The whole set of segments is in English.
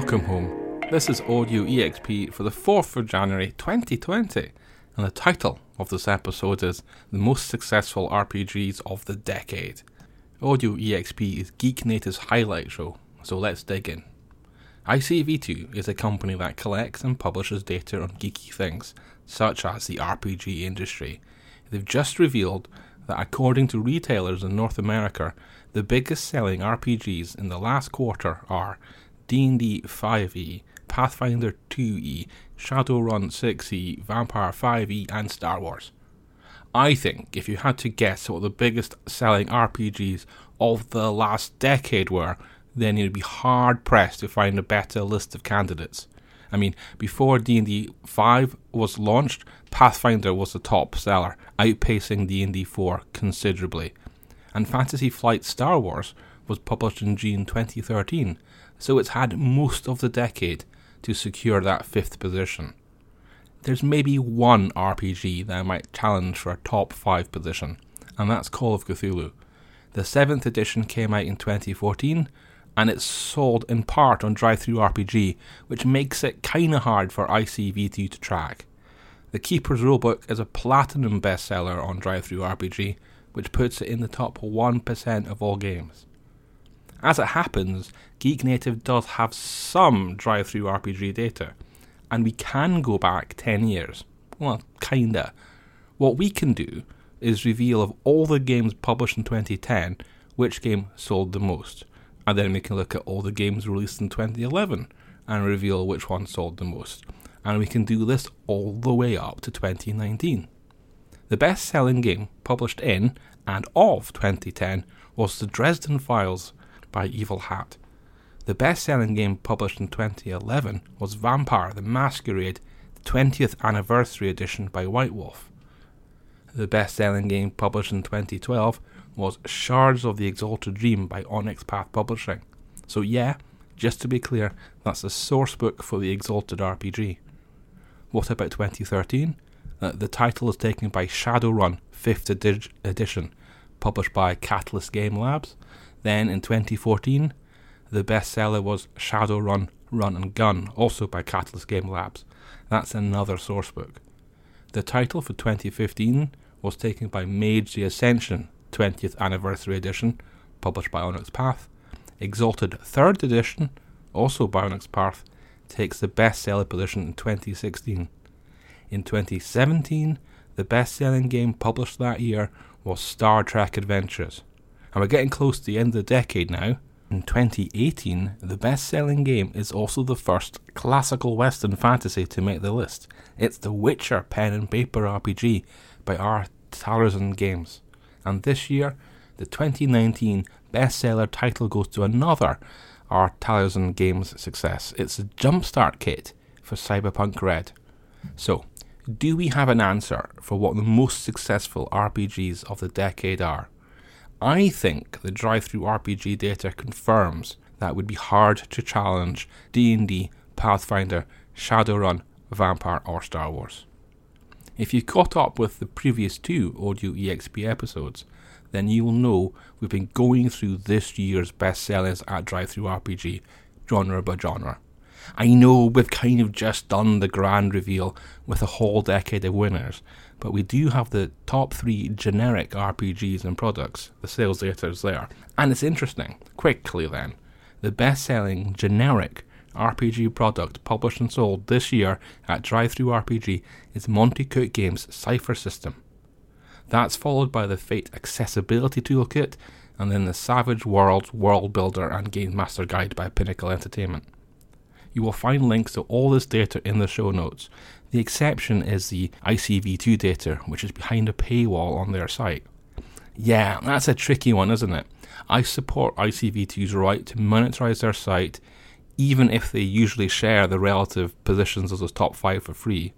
Welcome home. This is Audio EXP for the 4th of January 2020, and the title of this episode is The Most Successful RPGs of the Decade. Audio EXP is Geek Native's highlight show, so let's dig in. ICV2 is a company that collects and publishes data on geeky things, such as the RPG industry. They've just revealed that according to retailers in North America, the biggest selling RPGs in the last quarter are D&D 5e, Pathfinder 2e, Shadowrun 6e, Vampire 5e, and Star Wars. I think if you had to guess what the biggest selling RPGs of the last decade were, then you'd be hard pressed to find a better list of candidates. I mean, before D&D 5 was launched, Pathfinder was the top seller, outpacing D&D 4 considerably. And Fantasy Flight Star Wars was published in June 2013, so it's had most of the decade to secure that fifth position. There's maybe one RPG that might challenge for a top 5 position, and that's Call of Cthulhu. The 7th edition came out in 2014, and it's sold in part on DriveThruRPG, which makes it kinda hard for ICV2 to track. The Keeper's Rulebook is a platinum bestseller on DriveThruRPG, which puts it in the top 1% of all games. As it happens, Geek Native does have some DriveThruRPG data, and we can go back 10 years. Well, kinda. What we can do is reveal of all the games published in 2010 which game sold the most, and then we can look at all the games released in 2011 and reveal which one sold the most. And we can do this all the way up to 2019. The best selling game published in and of 2010 was The Dresden Files by Evil Hat. The best selling game published in 2011 was Vampire the Masquerade, the 20th Anniversary Edition by White Wolf. The best selling game published in 2012 was Shards of the Exalted Dream by Onyx Path Publishing. So, yeah, just to be clear, that's the source book for the Exalted RPG. What about 2013? Uh, the title is taken by Shadowrun 5th edi- edition, published by Catalyst Game Labs. Then in 2014, the bestseller was Shadowrun Run and Gun, also by Catalyst Game Labs. That's another sourcebook. The title for 2015 was taken by Mage the Ascension 20th Anniversary Edition, published by Onyx Path. Exalted 3rd Edition, also by Onyx Path, takes the bestseller position in 2016. In 2017, the best selling game published that year was Star Trek Adventures. And we're getting close to the end of the decade now. In 2018, the best selling game is also the first classical Western fantasy to make the list. It's The Witcher pen and paper RPG by R. Talsorian Games. And this year, the 2019 bestseller title goes to another R. Talsorian Games success. It's a Jumpstart Kit for Cyberpunk Red. So, do we have an answer for what the most successful RPGs of the decade are? I think the DriveThruRPG data confirms that would be hard to challenge D&D, Pathfinder, Shadowrun, Vampire or Star Wars. If you caught up with the previous two Audio EXP episodes, then you will know we've been going through this year's best sellers at RPG, genre by genre. I know we've kind of just done the grand reveal with a whole decade of winners, but we do have the top three generic RPGs and products. The sales data is there. And it's interesting. Quickly then, the best selling generic RPG product published and sold this year at DriveThruRPG is Monte Cook Games' Cypher System. That's followed by the Fate Accessibility Toolkit, and then the Savage Worlds World Builder and Game Master Guide by Pinnacle Entertainment. You will find links to all this data in the show notes. The exception is the ICV2 data, which is behind a paywall on their site. Yeah, that's a tricky one, isn't it? I support ICV2's right to monetize their site, even if they usually share the relative positions of the top 5 for free.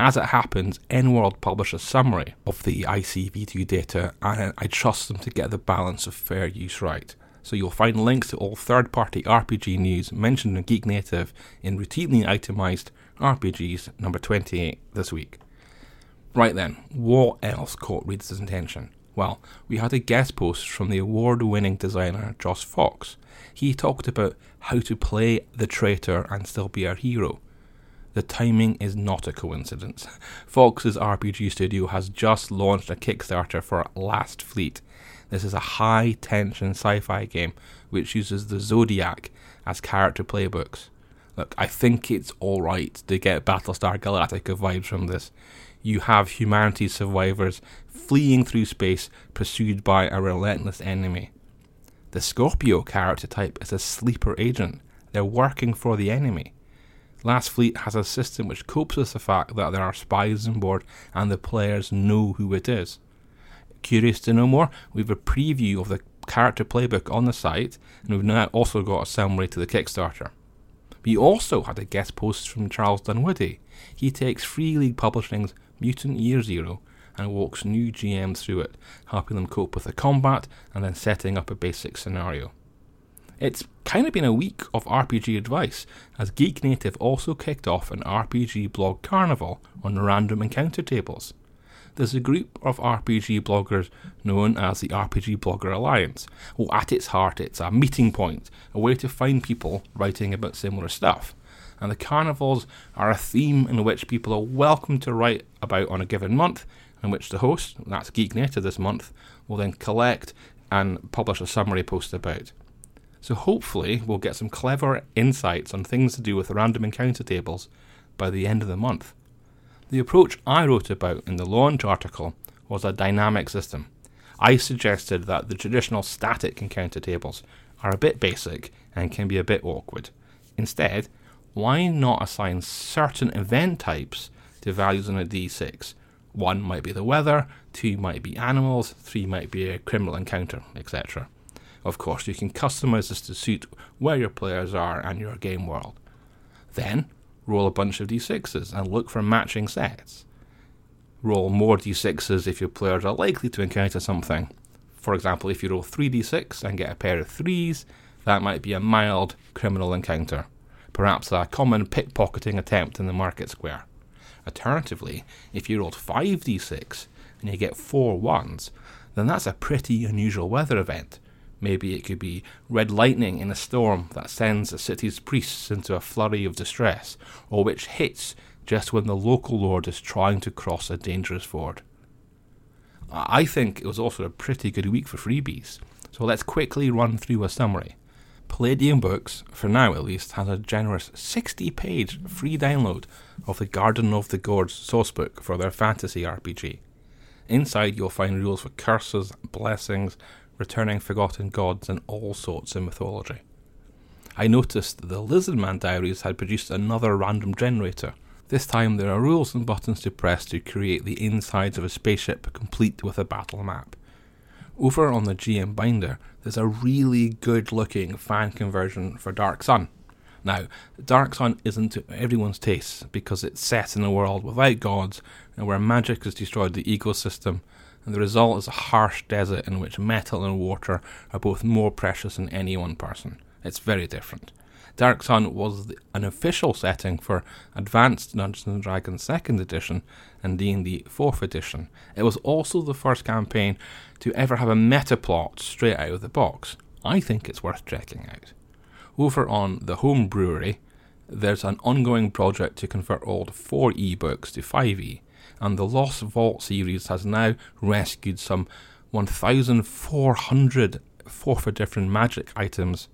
As it happens, EnWorld publish a summary of the ICV2 data, and I trust them to get the balance of fair use right. So you'll find links to all third party RPG news mentioned in Geek Native in routinely itemized RPGs number 28 this week. Right then, what else caught readers' attention? Well, we had a guest post from the award winning designer Josh Fox. He talked about how to play the traitor and still be a hero. The timing is not a coincidence. Fox's RPG studio has just launched a Kickstarter for Last Fleet. This is a high tension sci fi game which uses the Zodiac as character playbooks. Look, I think it's alright to get Battlestar Galactica vibes from this. You have humanity's survivors fleeing through space, pursued by a relentless enemy. The Scorpio character type is a sleeper agent. They're working for the enemy. Last Fleet has a system which copes with the fact that there are spies on board and the players know who it is. Curious to know more? We have a preview of the character playbook on the site, and we've now also got a summary to the Kickstarter. We also had a guest post from Charles Dunwoody. He takes Free League Publishing's Mutant Year Zero and walks new GMs through it, helping them cope with the combat and then setting up a basic scenario. It's kind of been a week of RPG advice, as Geek Native also kicked off an RPG blog carnival on random encounter tables. There's a group of RPG bloggers known as the RPG Blogger Alliance. Well, at its heart, it's a meeting point, a way to find people writing about similar stuff. And the carnivals are a theme in which people are welcome to write about on a given month, in which the host, that's Geek Native this month, will then collect and publish a summary post about. So hopefully, we'll get some clever insights on things to do with random encounter tables by the end of the month. The approach I wrote about in the launch article was a dynamic system. I suggested that the traditional static encounter tables are a bit basic and can be a bit awkward. Instead, why not assign certain event types to values on a d6 one might be the weather, two might be animals, three might be a criminal encounter, etc. Of course, you can customize this to suit where your players are and your game world. Then, roll a bunch of d6s and look for matching sets. Roll more d6s if your players are likely to encounter something. For example, if you roll 3d6 and get a pair of 3s, that might be a mild criminal encounter, perhaps a common pickpocketing attempt in the market square. Alternatively, if you rolled 5d6 and you get four ones, then that's a pretty unusual weather event. Maybe it could be red lightning in a storm that sends a city's priests into a flurry of distress, or which hits just when the local lord is trying to cross a dangerous ford. I think it was also a pretty good week for freebies, so let's quickly run through a summary. Palladium Books, for now at least, has a generous 60 page free download of the Garden of the Gods sourcebook for their fantasy RPG. Inside, you'll find rules for curses, blessings, returning forgotten gods, and all sorts of mythology. I noticed that the Lizardman Diaries had produced another random generator. This time, there are rules and buttons to press to create the insides of a spaceship complete with a battle map. Over on the GM binder, there's a really good looking fan conversion for Dark Sun. Now, Dark Sun isn't to everyone's taste because it's set in a world without gods and where magic has destroyed the ecosystem, and the result is a harsh desert in which metal and water are both more precious than any one person. It's very different. Dark Sun was the, an official setting for Advanced Dungeons and Dragons 2nd Edition and D&D 4th Edition. It was also the first campaign to ever have a meta plot straight out of the box. I think it's worth checking out. Over on the Home Brewery, there's an ongoing project to convert old 4e books to 5e, and the Lost Vault series has now rescued some 1,400 4th edition magic items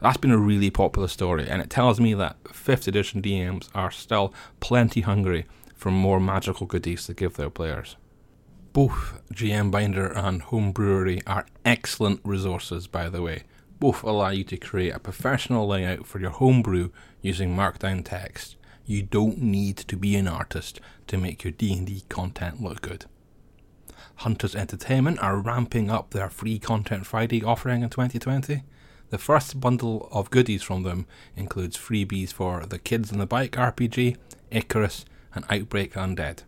that's been a really popular story, and it tells me that 5th edition DMs are still plenty hungry for more magical goodies to give their players. Both GM Binder and Home Brewery are excellent resources, by the way. Both allow you to create a professional layout for your homebrew using markdown text. You don't need to be an artist to make your D&D content look good. Hunters Entertainment are ramping up their free Content Friday offering in 2020. The first bundle of goodies from them includes freebies for the Kids on the Bike RPG, Icarus, and Outbreak Undead.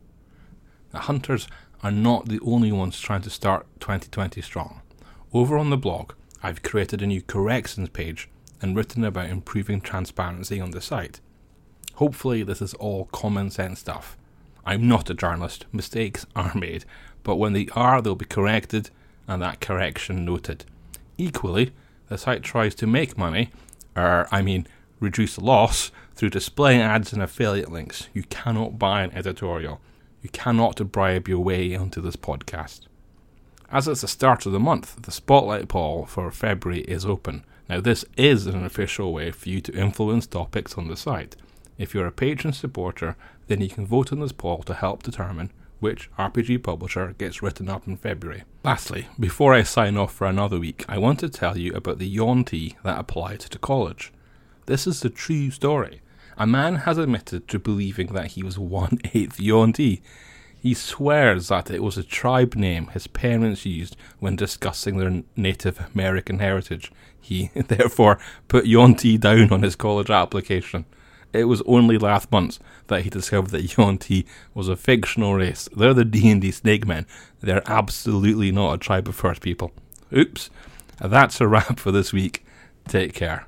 The Hunters are not the only ones trying to start 2020 strong. Over on the blog, I've created a new corrections page and written about improving transparency on the site. Hopefully, this is all common sense stuff. I'm not a journalist. Mistakes are made, but when they are, they'll be corrected, and that correction noted. Equally, the site tries to make money, or I mean, reduce loss through displaying ads and affiliate links. You cannot buy an editorial. You cannot bribe your way onto this podcast. As it's the start of the month, the spotlight poll for February is open. Now, this is an official way for you to influence topics on the site. If you're a patron supporter, then you can vote on this poll to help determine which RPG publisher gets written up in February. Lastly, before I sign off for another week, I want to tell you about the Yuan-ti that applied to college. This is the true story. A man has admitted to believing that he was one eighth Yuan-ti. He swears that it was a tribe name his parents used when discussing their Native American heritage. He therefore put Yuan-ti down on his college application. It was only last month that he discovered that Yuan-ti was a fictional race. They're the D&D snake men. They're absolutely not a tribe of first people. Oops. That's a wrap for this week. Take care.